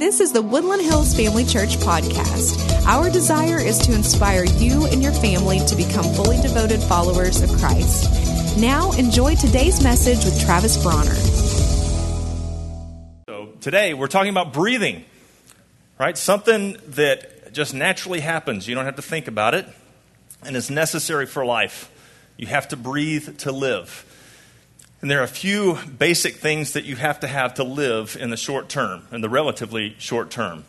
This is the Woodland Hills Family Church podcast. Our desire is to inspire you and your family to become fully devoted followers of Christ. Now, enjoy today's message with Travis Bronner. So, today we're talking about breathing, right? Something that just naturally happens. You don't have to think about it, and is necessary for life. You have to breathe to live. And there are a few basic things that you have to have to live in the short term, in the relatively short term.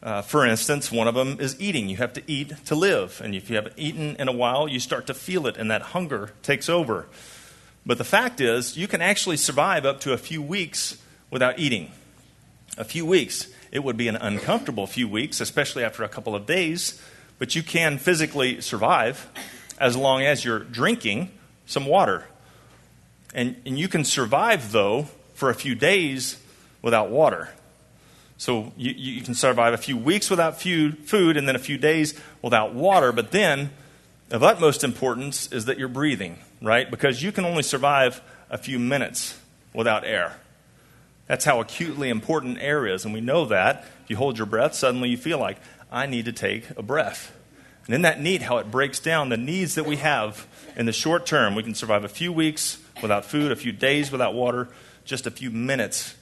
Uh, for instance, one of them is eating. You have to eat to live. And if you haven't eaten in a while, you start to feel it, and that hunger takes over. But the fact is, you can actually survive up to a few weeks without eating. A few weeks. It would be an uncomfortable few weeks, especially after a couple of days, but you can physically survive as long as you're drinking some water. And, and you can survive, though, for a few days without water. So you, you can survive a few weeks without food and then a few days without water. But then, of utmost importance is that you're breathing, right? Because you can only survive a few minutes without air. That's how acutely important air is. And we know that. If you hold your breath, suddenly you feel like, I need to take a breath. And isn't that neat how it breaks down the needs that we have in the short term? We can survive a few weeks without food, a few days without water, just a few minutes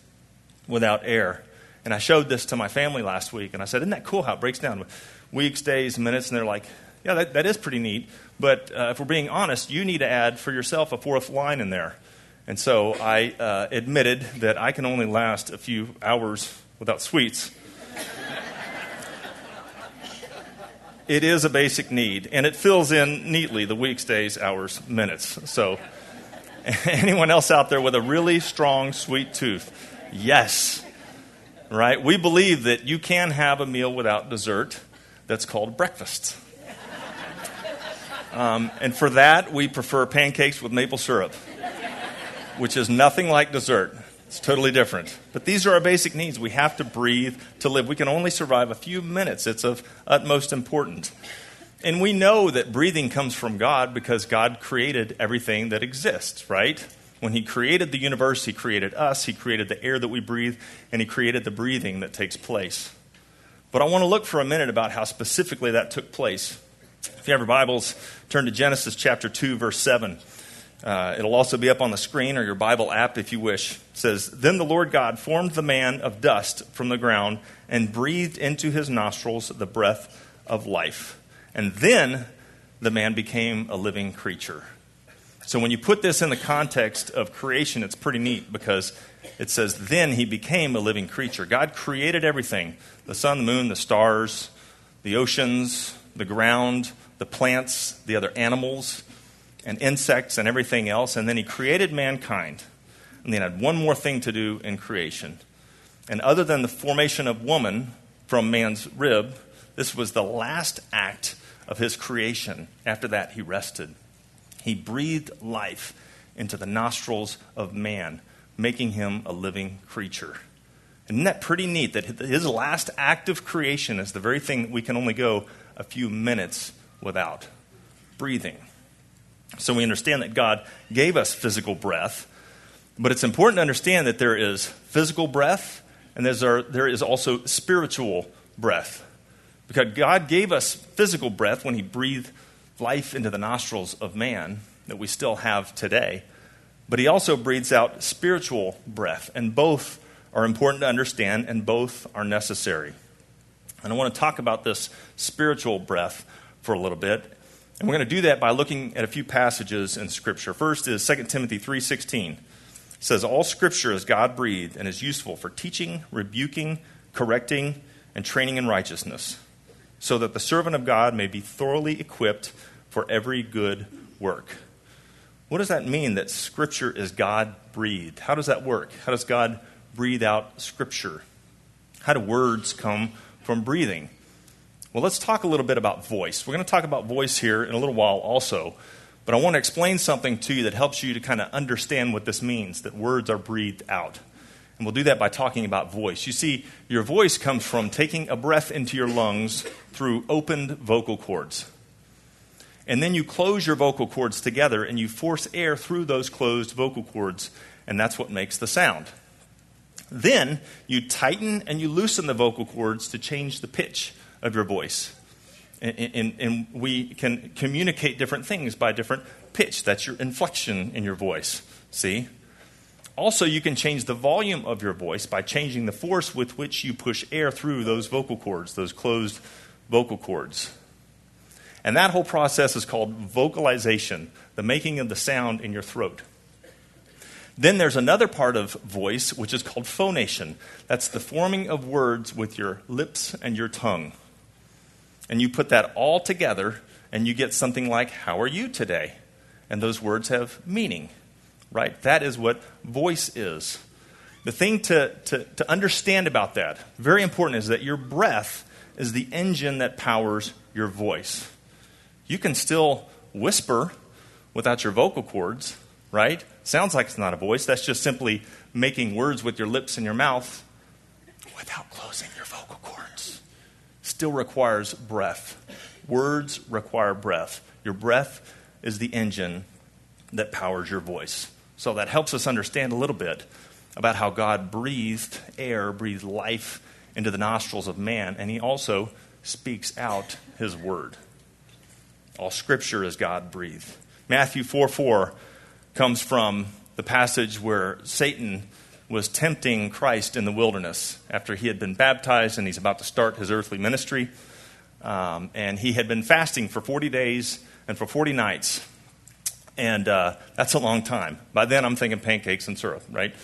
without air. And I showed this to my family last week, and I said, Isn't that cool how it breaks down? Weeks, days, minutes, and they're like, Yeah, that, that is pretty neat. But uh, if we're being honest, you need to add for yourself a fourth line in there. And so I uh, admitted that I can only last a few hours without sweets. it is a basic need, and it fills in neatly the weeks, days, hours, minutes. So Anyone else out there with a really strong sweet tooth? Yes. Right? We believe that you can have a meal without dessert that's called breakfast. Um, and for that, we prefer pancakes with maple syrup, which is nothing like dessert. It's totally different. But these are our basic needs. We have to breathe to live. We can only survive a few minutes. It's of utmost importance. And we know that breathing comes from God because God created everything that exists, right? When He created the universe, He created us, He created the air that we breathe, and He created the breathing that takes place. But I want to look for a minute about how specifically that took place. If you have your Bibles, turn to Genesis chapter 2, verse 7. Uh, it'll also be up on the screen or your Bible app if you wish. It says, Then the Lord God formed the man of dust from the ground and breathed into his nostrils the breath of life and then the man became a living creature. So when you put this in the context of creation, it's pretty neat because it says, then he became a living creature. God created everything the sun, the moon, the stars, the oceans, the ground, the plants, the other animals, and insects, and everything else. And then he created mankind. And then had one more thing to do in creation. And other than the formation of woman from man's rib, this was the last act of his creation. After that, he rested. He breathed life into the nostrils of man, making him a living creature. Isn't that pretty neat that his last act of creation is the very thing that we can only go a few minutes without? Breathing. So we understand that God gave us physical breath, but it's important to understand that there is physical breath and there is also spiritual breath. Because God gave us physical breath when He breathed life into the nostrils of man that we still have today. But He also breathes out spiritual breath, and both are important to understand, and both are necessary. And I want to talk about this spiritual breath for a little bit. And we're going to do that by looking at a few passages in Scripture. First is 2 Timothy 3.16. It says, All Scripture is God-breathed and is useful for teaching, rebuking, correcting, and training in righteousness so that the servant of God may be thoroughly equipped for every good work. What does that mean that Scripture is God breathed? How does that work? How does God breathe out Scripture? How do words come from breathing? Well, let's talk a little bit about voice. We're going to talk about voice here in a little while also, but I want to explain something to you that helps you to kind of understand what this means that words are breathed out. And we'll do that by talking about voice. You see, your voice comes from taking a breath into your lungs through opened vocal cords. And then you close your vocal cords together and you force air through those closed vocal cords, and that's what makes the sound. Then you tighten and you loosen the vocal cords to change the pitch of your voice. And, and, and, we can communicate different things by different pitch. That's your inflection in your voice. See? Also, you can change the volume of your voice by changing the force with which you push air through those vocal cords, those closed vocal cords. And that whole process is called vocalization, the making of the sound in your throat. Then there's another part of voice which is called phonation. That's the forming of words with your lips and your tongue. And you put that all together and you get something like, How are you today? And those words have meaning, right? That is what voice is. The thing to, to, to understand about that, very important, is that your breath is the engine that powers your voice. You can still whisper without your vocal cords, right? Sounds like it's not a voice. That's just simply making words with your lips and your mouth without closing your vocal cords. Still requires breath. Words require breath. Your breath is the engine that powers your voice. So that helps us understand a little bit about how God breathed air, breathed life into the nostrils of man, and he also speaks out his word. All scripture is God breathed. Matthew 4 4 comes from the passage where Satan was tempting Christ in the wilderness after he had been baptized and he's about to start his earthly ministry. Um, and he had been fasting for 40 days and for 40 nights. And uh, that's a long time. By then, I'm thinking pancakes and syrup, right?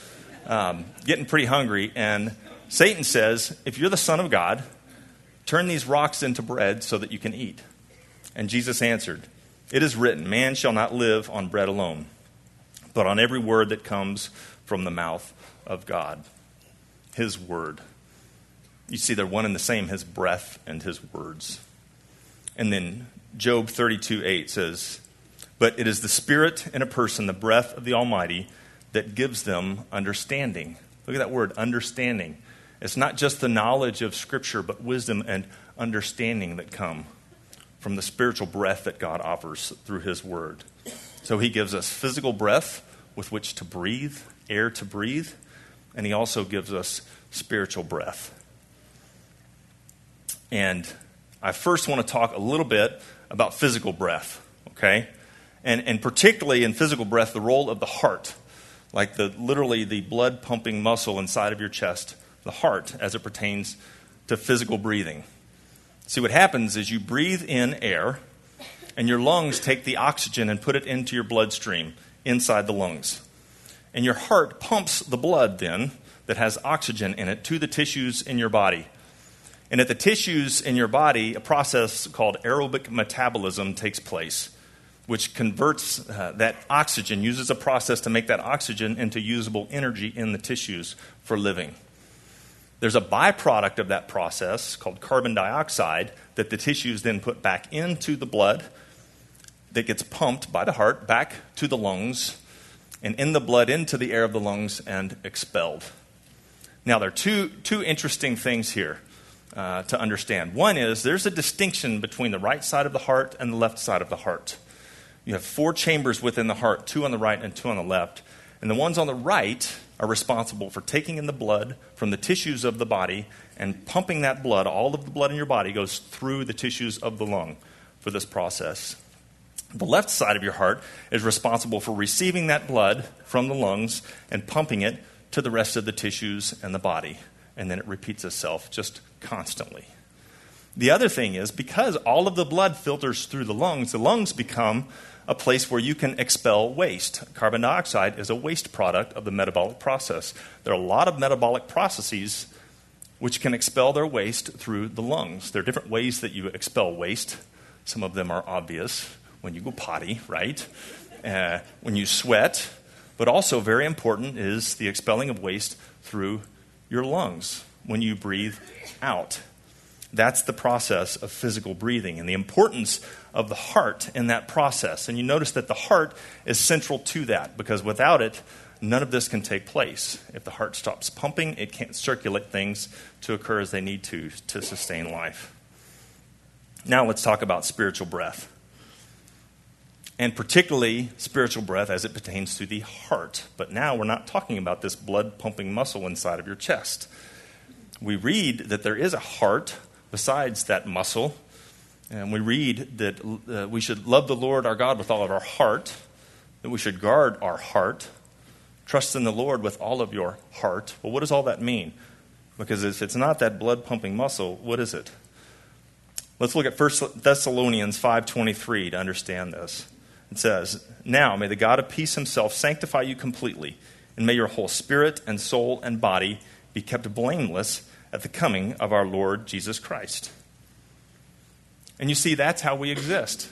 Um, getting pretty hungry. And Satan says, If you're the Son of God, turn these rocks into bread so that you can eat. And Jesus answered, It is written, Man shall not live on bread alone but on every word that comes from the mouth of God. His word. You see, they're one and the same His breath and His words. And then Job 32 8 says, But it is the Spirit in a person, the breath of the Almighty, that gives them understanding. Look at that word, understanding. It's not just the knowledge of Scripture, but wisdom and understanding that come from the spiritual breath that God offers through His Word. So he gives us physical breath with which to breathe, air to breathe, and he also gives us spiritual breath. And I first want to talk a little bit about physical breath, okay? And, and particularly in physical breath, the role of the heart, like the literally the blood pumping muscle inside of your chest, the heart, as it pertains to physical breathing. See, what happens is you breathe in air, and your lungs take the oxygen and put it into your bloodstream inside the lungs. And your heart pumps the blood then that has oxygen in it to the tissues in your body. And at the tissues in your body, a process called aerobic metabolism takes place, which converts uh, that oxygen, uses a process to make that oxygen into usable energy in the tissues for living. There's a byproduct of that process called carbon dioxide that the tissues then put back into the blood that gets pumped by the heart back to the lungs and in the blood into the air of the lungs and expelled. Now, there are two, two interesting things here uh, to understand. One is there's a distinction between the right side of the heart and the left side of the heart. You have four chambers within the heart, two on the right and two on the left. And the ones on the right are responsible for taking in the blood from the tissues of the body and pumping that blood. All of the blood in your body goes through the tissues of the lung for this process. The left side of your heart is responsible for receiving that blood from the lungs and pumping it to the rest of the tissues and the body. And then it repeats itself just constantly. The other thing is because all of the blood filters through the lungs, the lungs become a place where you can expel waste. Carbon dioxide is a waste product of the metabolic process. There are a lot of metabolic processes which can expel their waste through the lungs. There are different ways that you expel waste. Some of them are obvious when you go potty, right? Uh, when you sweat. But also, very important is the expelling of waste through your lungs when you breathe out. That's the process of physical breathing and the importance of the heart in that process. And you notice that the heart is central to that because without it, none of this can take place. If the heart stops pumping, it can't circulate things to occur as they need to to sustain life. Now let's talk about spiritual breath. and particularly spiritual breath as it pertains to the heart. But now we're not talking about this blood pumping muscle inside of your chest. We read that there is a heart besides that muscle, and we read that uh, we should love the Lord our God with all of our heart, that we should guard our heart, trust in the Lord with all of your heart. Well, what does all that mean? Because if it's not that blood pumping muscle, what is it? Let's look at 1 Thessalonians 5:23 to understand this. It says, Now may the God of peace himself sanctify you completely, and may your whole spirit and soul and body be kept blameless at the coming of our Lord Jesus Christ. And you see, that's how we exist.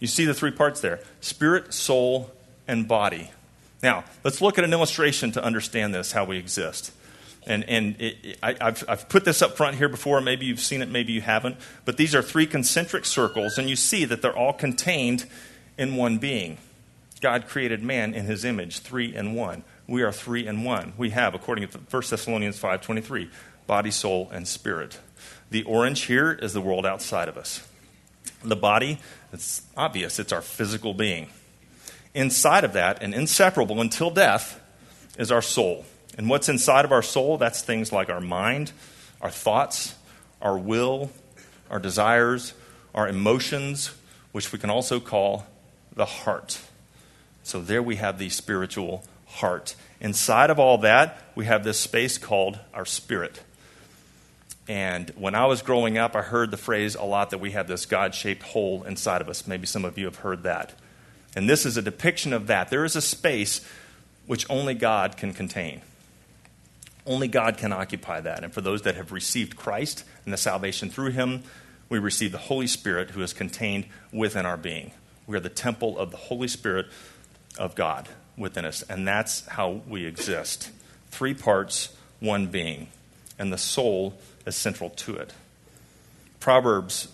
You see the three parts there spirit, soul, and body. Now, let's look at an illustration to understand this, how we exist. And, and it, it, I, have I've put this up front here before. Maybe you've seen it, maybe you haven't. But these are three concentric circles, and you see that they're all contained in one being. God created man in his image, three in one. We are three in one. We have, according to 1 Thessalonians 5.23, body, soul, and spirit. The orange here is the world outside of us. The body, it's obvious, it's our physical being. Inside of that, and inseparable until death, is our soul. And what's inside of our soul? That's things like our mind, our thoughts, our will, our desires, our emotions, which we can also call the heart. So there we have the spiritual heart. Inside of all that, we have this space called our spirit. And when I was growing up, I heard the phrase a lot that we have this God shaped hole inside of us. Maybe some of you have heard that. And this is a depiction of that. There is a space which only God can contain. Only God can occupy that. And for those that have received Christ and the salvation through him, we receive the Holy Spirit who is contained within our being. We are the temple of the Holy Spirit of God within us, and that's how we exist. Three parts, one being, and the soul is central to it. Proverbs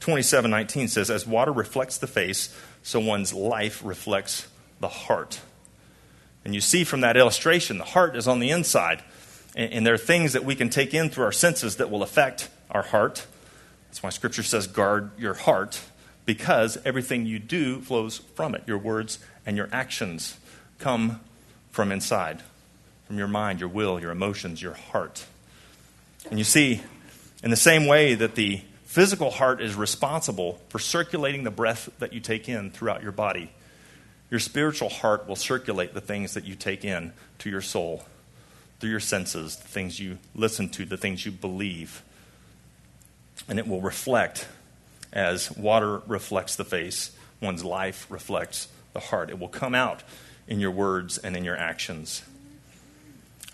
27:19 says, "As water reflects the face, so one's life reflects the heart." And you see from that illustration, the heart is on the inside, and, and there are things that we can take in through our senses that will affect our heart. That's why Scripture says, "Guard your heart." because everything you do flows from it. Your words and your actions come from inside, from your mind, your will, your emotions, your heart. And you see, in the same way that the physical heart is responsible for circulating the breath that you take in throughout your body, your spiritual heart will circulate the things that you take in to your soul through your senses, the things you listen to, the things you believe. And it will reflect as water reflects the face, one's life reflects the heart. It will come out in your words and in your actions.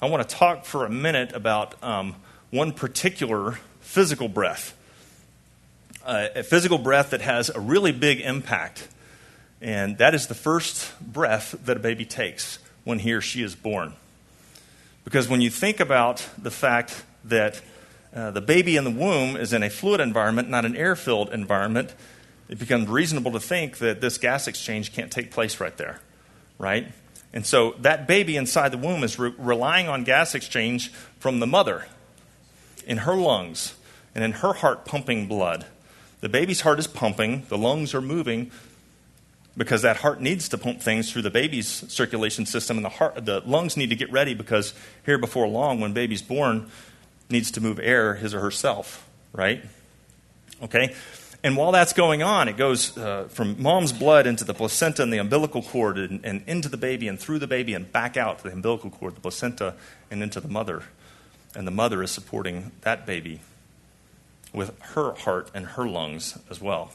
I want to talk for a minute about um, one particular physical breath, uh, a physical breath that has a really big impact, and that is the first breath that a baby takes when he or she is born. Because when you think about the fact that uh, the baby in the womb is in a fluid environment, not an air filled environment, it becomes reasonable to think that this gas exchange can't take place right there, right? And so that baby inside the womb is re- relying on gas exchange from the mother in her lungs and in her heart pumping blood. The baby's heart is pumping, the lungs are moving because that heart needs to pump things through the baby's circulation system and the heart the lungs need to get ready because here before long when baby's born needs to move air, his or herself, right? Okay? And while that's going on, it goes uh, from mom's blood into the placenta and the umbilical cord and, and, into the baby and through the baby and back out to the umbilical cord, the placenta, and into the mother. And the mother is supporting that baby with her heart and her lungs as well.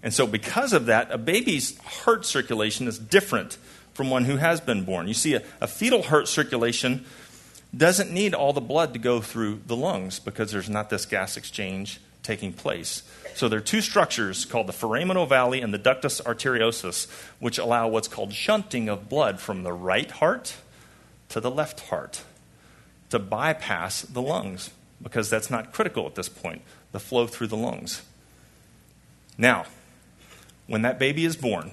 And so, because of that, a baby's heart circulation is different from one who has been born. You see, a, a fetal heart circulation doesn't need all the blood to go through the lungs because there's not this gas exchange taking place. So there are two structures called the foramen ovale and the ductus arteriosus, which allow what's called shunting of blood from the right heart to the left heart to bypass the lungs because that's not critical at this point, the flow through the lungs. Now, when that baby is born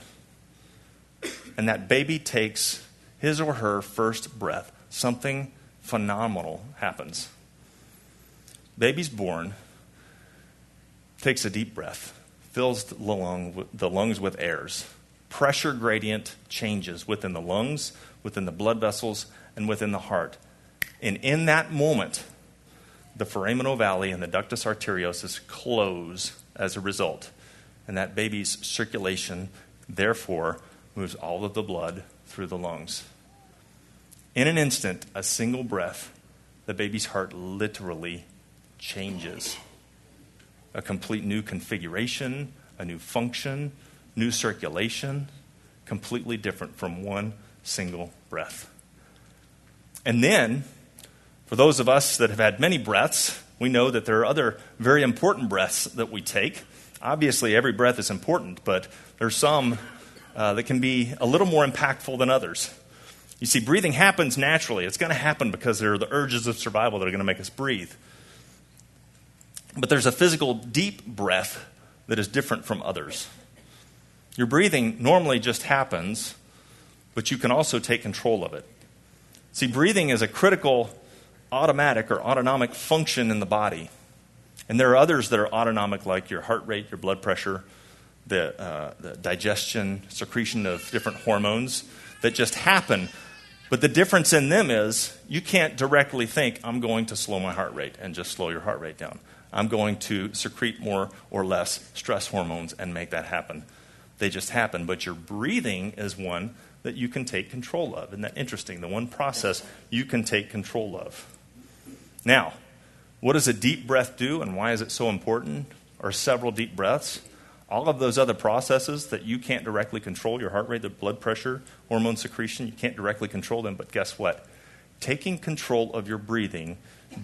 and that baby takes his or her first breath, something phenomenal happens. Baby's born, takes a deep breath, fills the, lung, the lungs with airs. Pressure gradient changes within the lungs, within the blood vessels, and within the heart. And in that moment, the foramen ovale and the ductus arteriosus close as a result. And that baby's circulation, therefore, moves all of the blood through the lungs. In an instant, a single breath, the baby's heart literally changes. A complete new configuration, a new function, new circulation, completely different from one single breath. And then, for those of us that have had many breaths, we know that there are other very important breaths that we take. Obviously, every breath is important, but there's some uh, that can be a little more impactful than others. You see, breathing happens naturally. It's going to happen because there are the urges of survival that are going to make us breathe. But there's a physical deep breath that is different from others. Your breathing normally just happens, but you can also take control of it. See, breathing is a critical automatic or autonomic function in the body. And there are others that are autonomic, like your heart rate, your blood pressure, the, uh, the digestion, secretion of different hormones that just happen. But the difference in them is you can't directly think, I'm going to slow my heart rate and just slow your heart rate down. I'm going to secrete more or less stress hormones and make that happen. They just happen. But your breathing is one that you can take control of. Isn't that interesting? The one process you can take control of. Now, what does a deep breath do and why is it so important? Or several deep breaths? All of those other processes that you can't directly control your heart rate, the blood pressure, hormone secretion you can't directly control them. But guess what? Taking control of your breathing,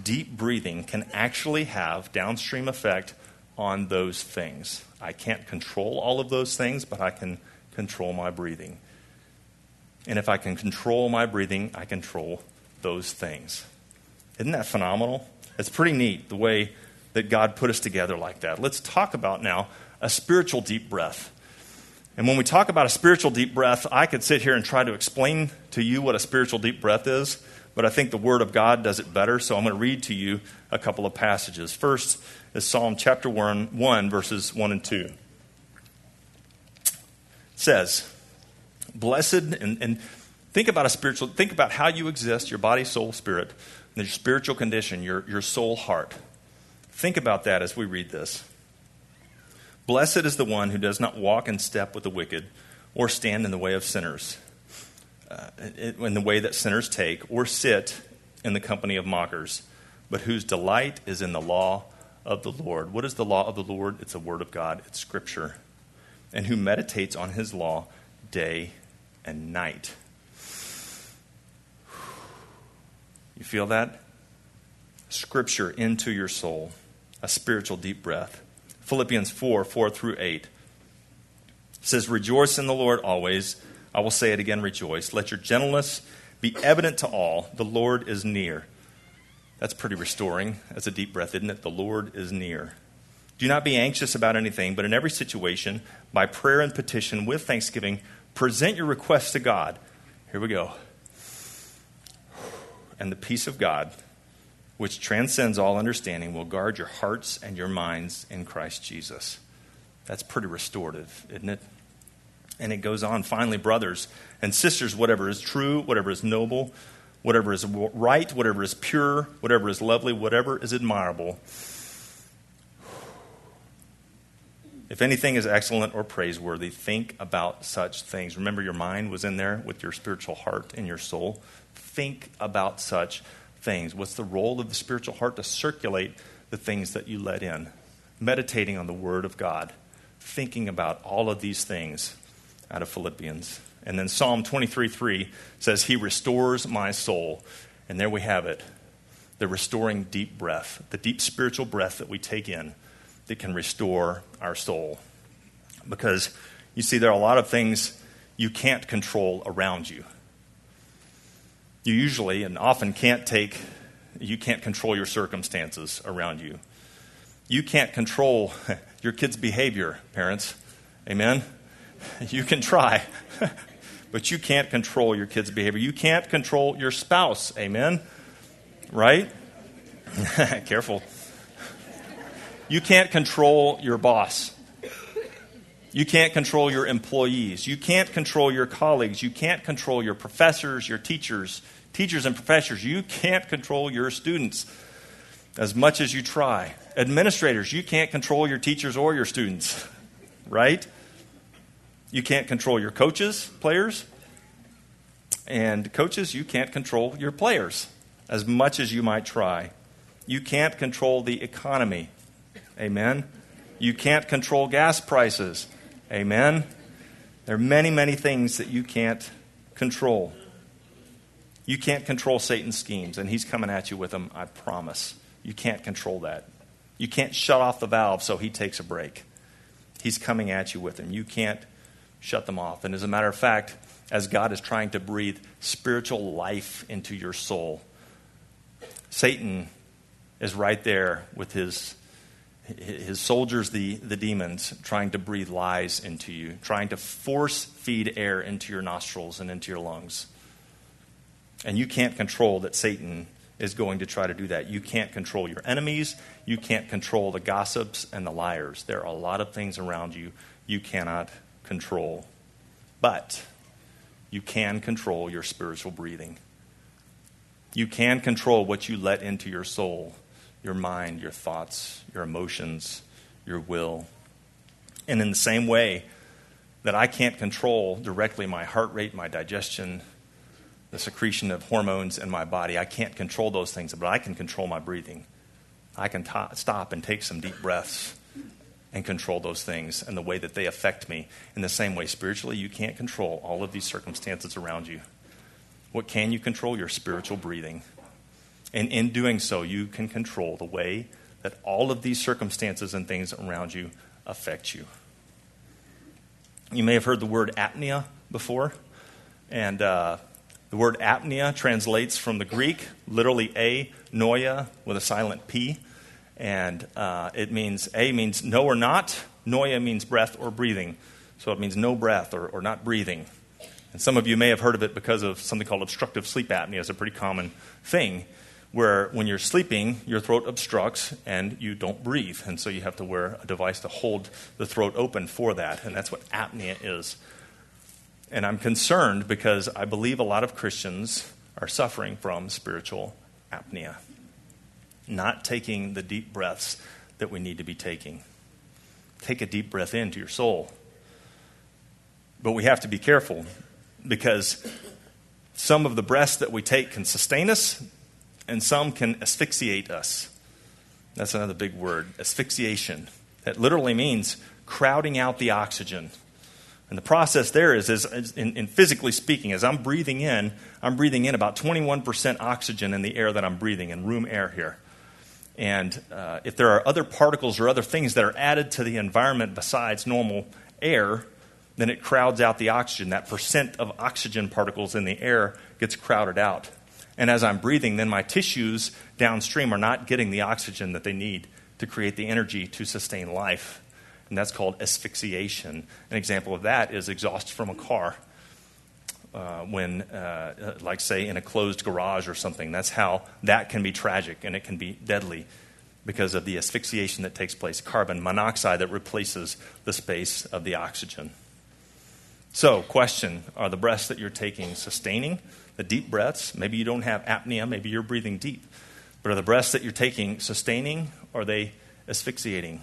deep breathing, can actually have downstream effect on those things. I can't control all of those things, but I can control my breathing. And if I can control my breathing, I control those things. Isn't that phenomenal? It's pretty neat the way that God put us together like that. Let's talk about now a spiritual deep breath. And when we talk about a spiritual deep breath, I could sit here and try to explain to you what a spiritual deep breath is, but I think the Word of God does it better, so I'm going to read to you a couple of passages. First is Psalm chapter 1, 1 verses 1 and 2. It says, Blessed, and, and think about a spiritual, think about how you exist, your body, soul, spirit, your spiritual condition, your, your soul, heart. Think about that as we read this. Blessed is the one who does not walk in step with the wicked, or stand in the way of sinners, uh, in the way that sinners take, or sit in the company of mockers, but whose delight is in the law of the Lord. What is the law of the Lord? It's the Word of God, it's Scripture. And who meditates on His law day and night. You feel that? Scripture into your soul, a spiritual deep breath. Philippians 4 4 through 8 says, Rejoice in the Lord always. I will say it again, rejoice. Let your gentleness be evident to all. The Lord is near. That's pretty restoring. That's a deep breath, isn't it? The Lord is near. Do not be anxious about anything, but in every situation, by prayer and petition with thanksgiving, present your requests to God. Here we go. And the peace of God, which transcends all understanding, will guard your hearts and your minds in Christ Jesus. That's pretty restorative, isn't it? And it goes on, finally, brothers and sisters, whatever is true, whatever is noble, whatever is right, whatever is pure, whatever is lovely, whatever is admirable. If anything is excellent or praiseworthy, think about such things. Remember, your mind was in there with your spiritual heart and your soul. Think about such things. What's the role of the spiritual heart? To circulate the things that you let in, meditating on the Word of God, thinking about all of these things out of Philippians. And then Psalm 23 3 says, He restores my soul. And there we have it the restoring deep breath, the deep spiritual breath that we take in that can restore our soul. Because you see, there are a lot of things you can't control around you. You usually and often can't take, you can't control your circumstances around you. You can't control your kid's behavior, parents. Amen? You can try, but you can't control your kid's behavior. You can't control your spouse. Amen? Right? Careful. You can't control your boss. You can't control your employees. You can't control your colleagues. You can't control your professors, your teachers, teachers and professors. You can't control your students as much as you try. Administrators, you can't control your teachers or your students, right? You can't control your coaches, players. And coaches, you can't control your players as much as you might try. You can't control the economy. Amen. You can't control gas prices. Amen. There are many, many things that you can't control. You can't control Satan's schemes, and he's coming at you with them, I promise. You can't control that. You can't shut off the valve so he takes a break. He's coming at you with them. You can't shut them off. And as a matter of fact, as God is trying to breathe spiritual life into your soul, Satan is right there with his his soldiers, the, the demons, trying to breathe lies into you, trying to force feed air into your nostrils and into your lungs. And you can't control that Satan is going to try to do that. You can't control your enemies. You can't control the gossips and the liars. There are a lot of things around you you cannot control. But you can control your spiritual breathing. You can control what you let into your soul your mind, your thoughts, your emotions, your will. And in the same way that I can't control directly my heart rate, my digestion, the secretion of hormones in my body, I can't control those things, but I can control my breathing. I can t- stop and take some deep breaths and control those things and the way that they affect me. In the same way, spiritually, you can't control all of these circumstances around you. What can you control? Your spiritual breathing. And in doing so, you can control the way that all of these circumstances and things around you affect you. You may have heard the word apnea before. And uh, the word apnea translates from the Greek, literally a, noia, with a silent P. And uh, it means, a means no or not, noia means breath or breathing. So it means no breath or, or not breathing. And some of you may have heard of it because of something called obstructive sleep apnea. It's a pretty common thing where when you're sleeping, your throat obstructs and you don't breathe. And so you have to wear a device to hold the throat open for that. And that's what apnea is. And I'm concerned because I believe a lot of Christians are suffering from spiritual apnea, not taking the deep breaths that we need to be taking. Take a deep breath into your soul. But we have to be careful because some of the breaths that we take can sustain us, and some can asphyxiate us. That's another big word, asphyxiation. That literally means crowding out the oxygen. And the process there is, is, is in, in, physically speaking, as I'm breathing in, I'm breathing in about 21% oxygen in the air that I'm breathing in, room air here. And uh, if there are other particles or other things that are added to the environment besides normal air, then it crowds out the oxygen. That percent of oxygen particles in the air gets crowded out. And as I'm breathing, then my tissues downstream are not getting the oxygen that they need to create the energy to sustain life. And that's called asphyxiation. An example of that is exhaust from a car. Uh, when, uh, like, say, in a closed garage or something, that's how that can be tragic and it can be deadly because of the asphyxiation that takes place carbon monoxide that replaces the space of the oxygen. So, question Are the breaths that you're taking sustaining? The deep breaths? Maybe you don't have apnea, maybe you're breathing deep. But are the breaths that you're taking sustaining? Or are they asphyxiating?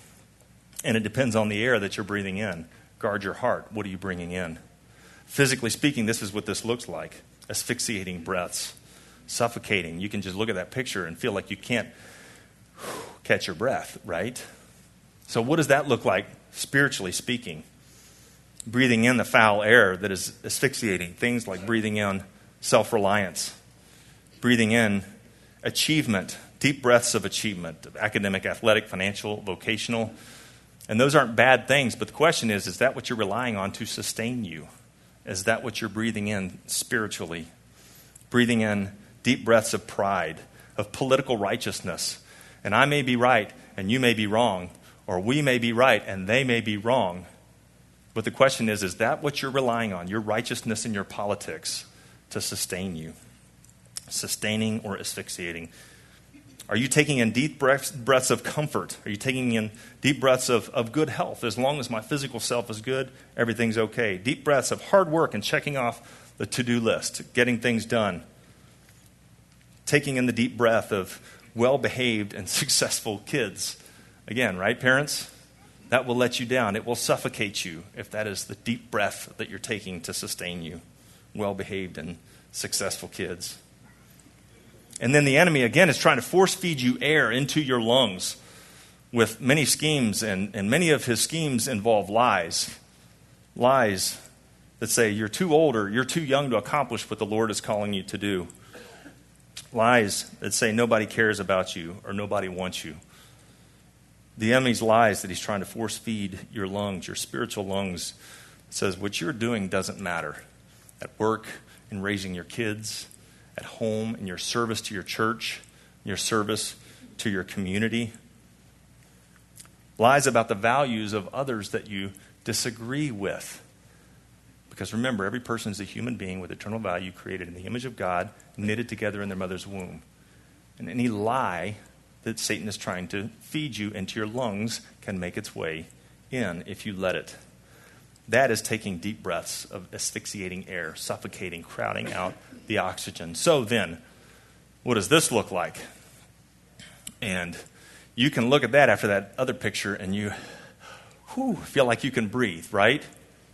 And it depends on the air that you're breathing in. Guard your heart. What are you bringing in? Physically speaking, this is what this looks like asphyxiating breaths, suffocating. You can just look at that picture and feel like you can't catch your breath, right? So, what does that look like spiritually speaking? breathing in the foul air that is asphyxiating. Things like breathing in self reliance, breathing in achievement, deep breaths of achievement, academic, athletic, financial, vocational. And those aren't bad things, but the question is is that what you're relying on to sustain you? Is that what you're breathing in spiritually? Breathing in deep breaths of pride, of political righteousness. And I may be right and you may be wrong, or we may be right and they may be wrong. But the question is is that what you're relying on, your righteousness and your politics, to sustain you? Sustaining or asphyxiating? Are you taking in deep breaths, breaths of comfort? Are you taking in deep breaths of, of good health? As long as my physical self is good, everything's okay. Deep breaths of hard work and checking off the to do list, getting things done. Taking in the deep breath of well behaved and successful kids. Again, right, parents? That will let you down. It will suffocate you if that is the deep breath that you're taking to sustain you. Well behaved and successful kids. And then the enemy, again, is trying to force feed you air into your lungs with many schemes, and, and many of his schemes involve lies. Lies that say you're too old or you're too young to accomplish what the Lord is calling you to do. Lies that say nobody cares about you or nobody wants you. The enemy's lies that he's trying to force feed your lungs, your spiritual lungs, says what you're doing doesn't matter. At work, in raising your kids, at home, in your service to your church, your service to your community. Lies about the values of others that you disagree with. Because remember, every person is a human being with eternal value created in the image of God, knitted together in their mother's womb. And any lie that Satan is trying to feed you into your lungs can make its way in if you let it. That is taking deep breaths of asphyxiating air, suffocating, crowding out the oxygen. So then, what does this look like? And you can look at that after that other picture and you whew, feel like you can breathe, right?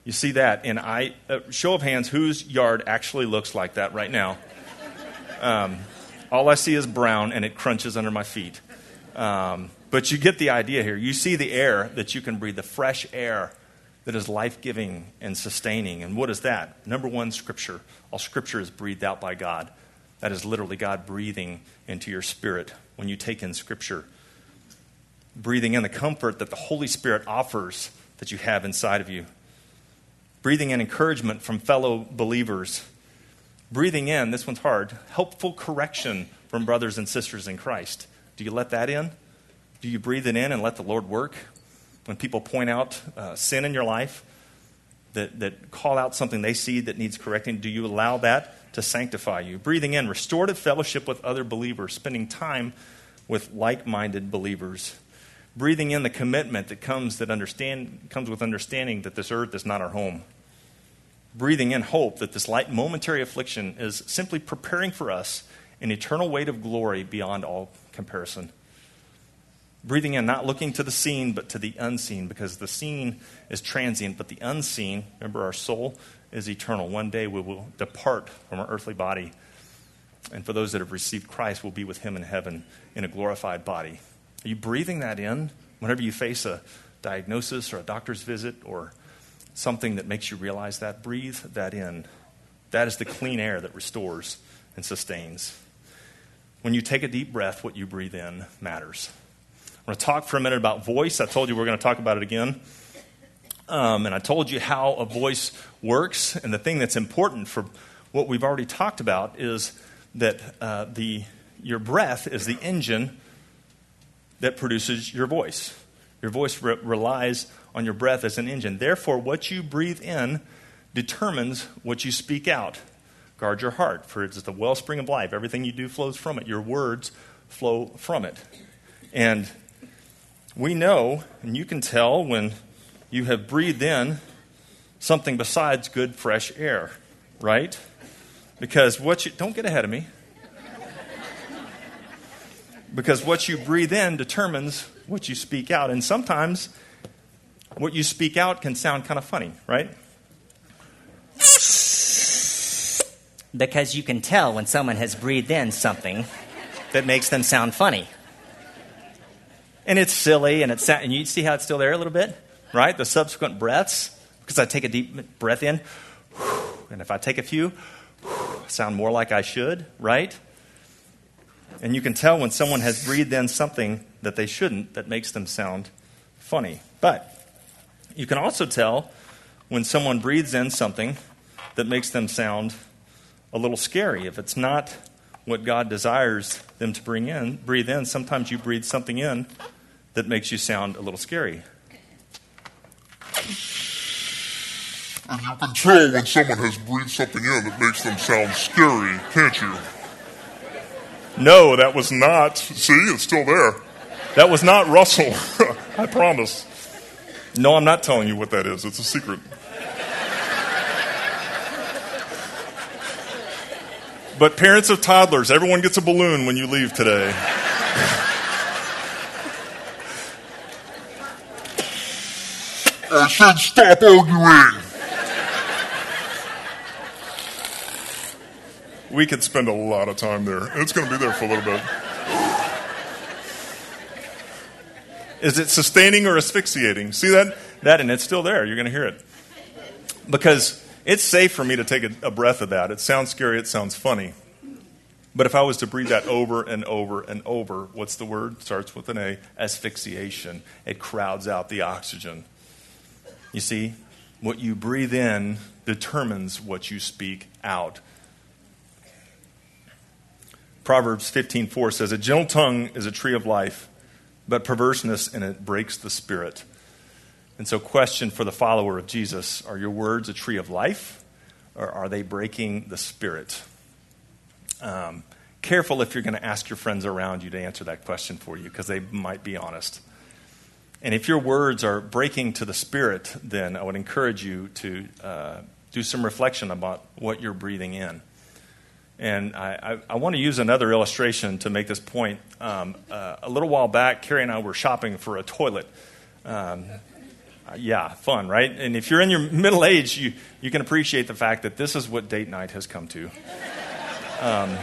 You see that? And I, uh, show of hands, whose yard actually looks like that right now? Um, all I see is brown and it crunches under my feet. Um, but you get the idea here. You see the air that you can breathe, the fresh air that is life giving and sustaining. And what is that? Number one, Scripture. All Scripture is breathed out by God. That is literally God breathing into your spirit when you take in Scripture. Breathing in the comfort that the Holy Spirit offers that you have inside of you. Breathing in encouragement from fellow believers. Breathing in, this one's hard, helpful correction from brothers and sisters in Christ. Do you let that in? Do you breathe it in and let the Lord work? When people point out uh, sin in your life, that, that call out something they see that needs correcting, do you allow that to sanctify you? Breathing in restorative fellowship with other believers, spending time with like minded believers. Breathing in the commitment that comes, that understand, comes with understanding that this earth is not our home. Breathing in hope that this light momentary affliction is simply preparing for us an eternal weight of glory beyond all comparison. Breathing in, not looking to the seen, but to the unseen, because the seen is transient, but the unseen, remember, our soul is eternal. One day we will depart from our earthly body. And for those that have received Christ, we'll be with Him in heaven in a glorified body. Are you breathing that in whenever you face a diagnosis or a doctor's visit or something that makes you realize that? Breathe that in. That is the clean air that restores and sustains. When you take a deep breath, what you breathe in matters. To talk for a minute about voice. I told you we are going to talk about it again. Um, and I told you how a voice works. And the thing that's important for what we've already talked about is that uh, the, your breath is the engine that produces your voice. Your voice re- relies on your breath as an engine. Therefore, what you breathe in determines what you speak out. Guard your heart, for it's the wellspring of life. Everything you do flows from it. Your words flow from it. And we know, and you can tell when you have breathed in something besides good, fresh air, right? Because what you, don't get ahead of me. because what you breathe in determines what you speak out. And sometimes what you speak out can sound kind of funny, right? Because you can tell when someone has breathed in something that makes them sound funny and it's silly, and it's and you see how it's still there a little bit, right? The subsequent breaths, because I take a deep breath in, and if I take a few, sound more like I should, right? And you can tell when someone has breathed in something that they shouldn't that makes them sound funny. But you can also tell when someone breathes in something that makes them sound a little scary. If it's not what God desires them to bring in, breathe in. Sometimes you breathe something in that makes you sound a little scary. And you can tell when someone has breathed something in that makes them sound scary, can't you? No, that was not. See, it's still there. That was not Russell. I promise. No, I'm not telling you what that is. It's a secret. But parents of toddlers, everyone gets a balloon when you leave today. I said stop arguing. We could spend a lot of time there. It's going to be there for a little bit. Is it sustaining or asphyxiating? See that? That, and it's still there. You're going to hear it. Because it's safe for me to take a, a breath of that. It sounds scary, it sounds funny. But if I was to breathe that over and over and over, what's the word? Starts with an A asphyxiation. It crowds out the oxygen. You see, what you breathe in determines what you speak out. Proverbs 15:4 says, "A gentle tongue is a tree of life, but perverseness in it breaks the spirit." And so, question for the follower of Jesus Are your words a tree of life, or are they breaking the spirit? Um, careful if you're going to ask your friends around you to answer that question for you, because they might be honest. And if your words are breaking to the spirit, then I would encourage you to uh, do some reflection about what you're breathing in. And I, I, I, want to use another illustration to make this point. Um, uh, a little while back, Carrie and I were shopping for a toilet. Um, yeah, fun, right? And if you're in your middle age, you, you can appreciate the fact that this is what date night has come to. Um,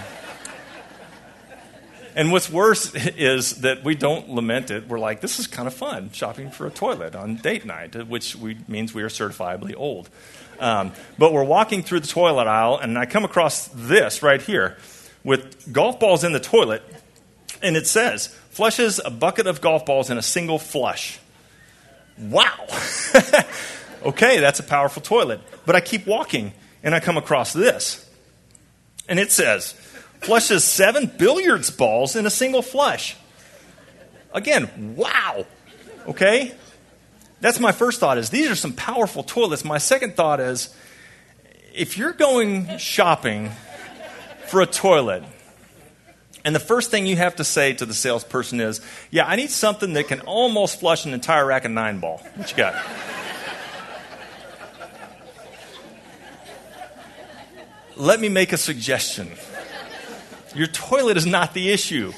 and what's worse is that we don't lament it. We're like, this is kind of fun, shopping for a toilet on date night, which we, means we are certifiably old. Um, but we're walking through the toilet aisle, and I come across this right here with golf balls in the toilet, and it says, flushes a bucket of golf balls in a single flush. Wow. okay, that's a powerful toilet. But I keep walking and I come across this. And it says, flushes seven billiards balls in a single flush. Again, wow. Okay? That's my first thought is these are some powerful toilets. My second thought is if you're going shopping for a toilet, and the first thing you have to say to the salesperson is, Yeah, I need something that can almost flush an entire rack of nine ball. What you got? Let me make a suggestion. Your toilet is not the issue.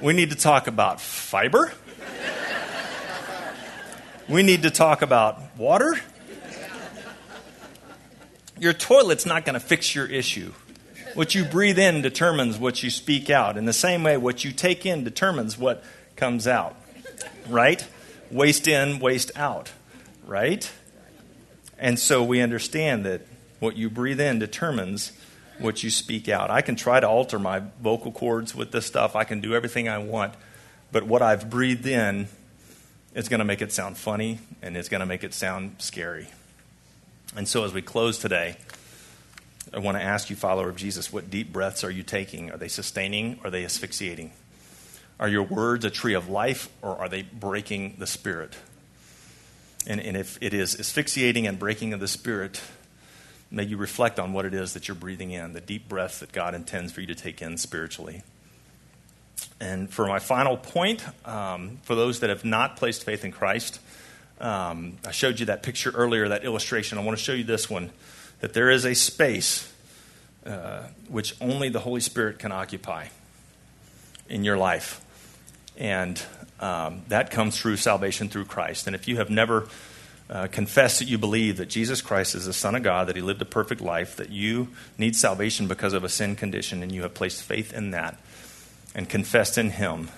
We need to talk about fiber. We need to talk about water. Your toilet's not going to fix your issue. What you breathe in determines what you speak out. In the same way, what you take in determines what comes out. Right? Waste in, waste out. Right? And so we understand that what you breathe in determines what you speak out. I can try to alter my vocal cords with this stuff, I can do everything I want, but what I've breathed in is going to make it sound funny and it's going to make it sound scary. And so, as we close today, I want to ask you, follower of Jesus, what deep breaths are you taking? Are they sustaining or are they asphyxiating? Are your words a tree of life or are they breaking the spirit? And, and if it is asphyxiating and breaking of the spirit, may you reflect on what it is that you're breathing in, the deep breath that God intends for you to take in spiritually. And for my final point, um, for those that have not placed faith in Christ, um, I showed you that picture earlier, that illustration. I want to show you this one that there is a space uh, which only the Holy Spirit can occupy in your life. And um, that comes through salvation through Christ. And if you have never uh, confessed that you believe that Jesus Christ is the Son of God, that He lived a perfect life, that you need salvation because of a sin condition, and you have placed faith in that and confessed in Him,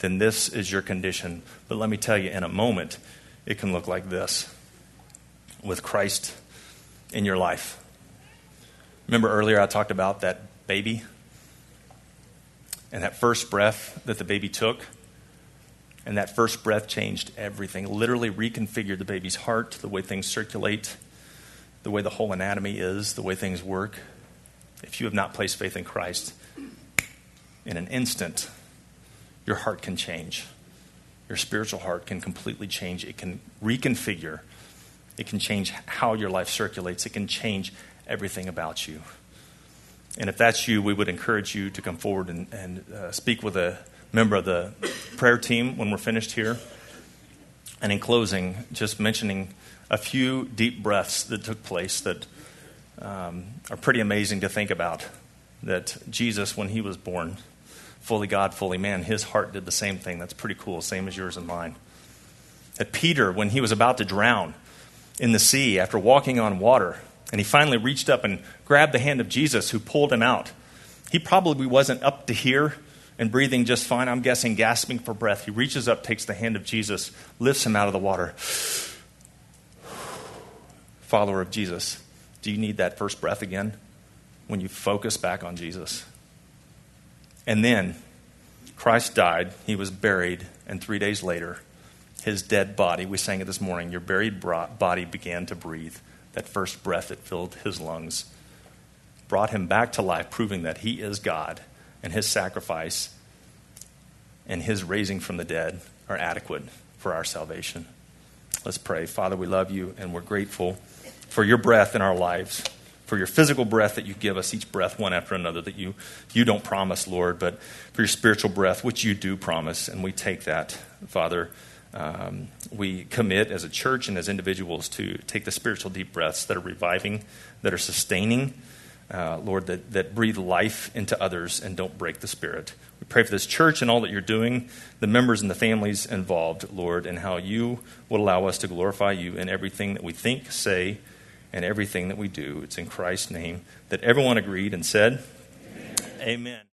then this is your condition. But let me tell you, in a moment, it can look like this with Christ in your life. Remember earlier I talked about that baby and that first breath that the baby took? And that first breath changed everything, literally reconfigured the baby's heart, the way things circulate, the way the whole anatomy is, the way things work. If you have not placed faith in Christ, in an instant, your heart can change your spiritual heart can completely change. It can reconfigure It can change how your life circulates. It can change everything about you. And if that's you, we would encourage you to come forward and, and uh, speak with a member of the prayer team when we're finished here. And in closing, just mentioning a few deep breaths that took place that um, are pretty amazing to think about. That Jesus, when he was born, fully God, fully man, his heart did the same thing. That's pretty cool, same as yours and mine. That Peter, when he was about to drown in the sea after walking on water, and he finally reached up and grabbed the hand of Jesus, who pulled him out. He probably wasn't up to here and breathing just fine. I'm guessing gasping for breath. He reaches up, takes the hand of Jesus, lifts him out of the water. Follower of Jesus, do you need that first breath again when you focus back on Jesus? And then Christ died, he was buried, and three days later, his dead body, we sang it this morning, your buried body began to breathe that first breath that filled his lungs, brought him back to life, proving that he is God and his sacrifice and his raising from the dead are adequate for our salvation. Let's pray. Father, we love you and we're grateful for your breath in our lives, for your physical breath that you give us, each breath one after another, that you, you don't promise, Lord, but for your spiritual breath, which you do promise, and we take that, Father um, we commit as a church and as individuals to take the spiritual deep breaths that are reviving, that are sustaining, uh, Lord, that, that breathe life into others and don't break the spirit. We pray for this church and all that you're doing, the members and the families involved, Lord, and how you will allow us to glorify you in everything that we think, say, and everything that we do. It's in Christ's name that everyone agreed and said, Amen. Amen.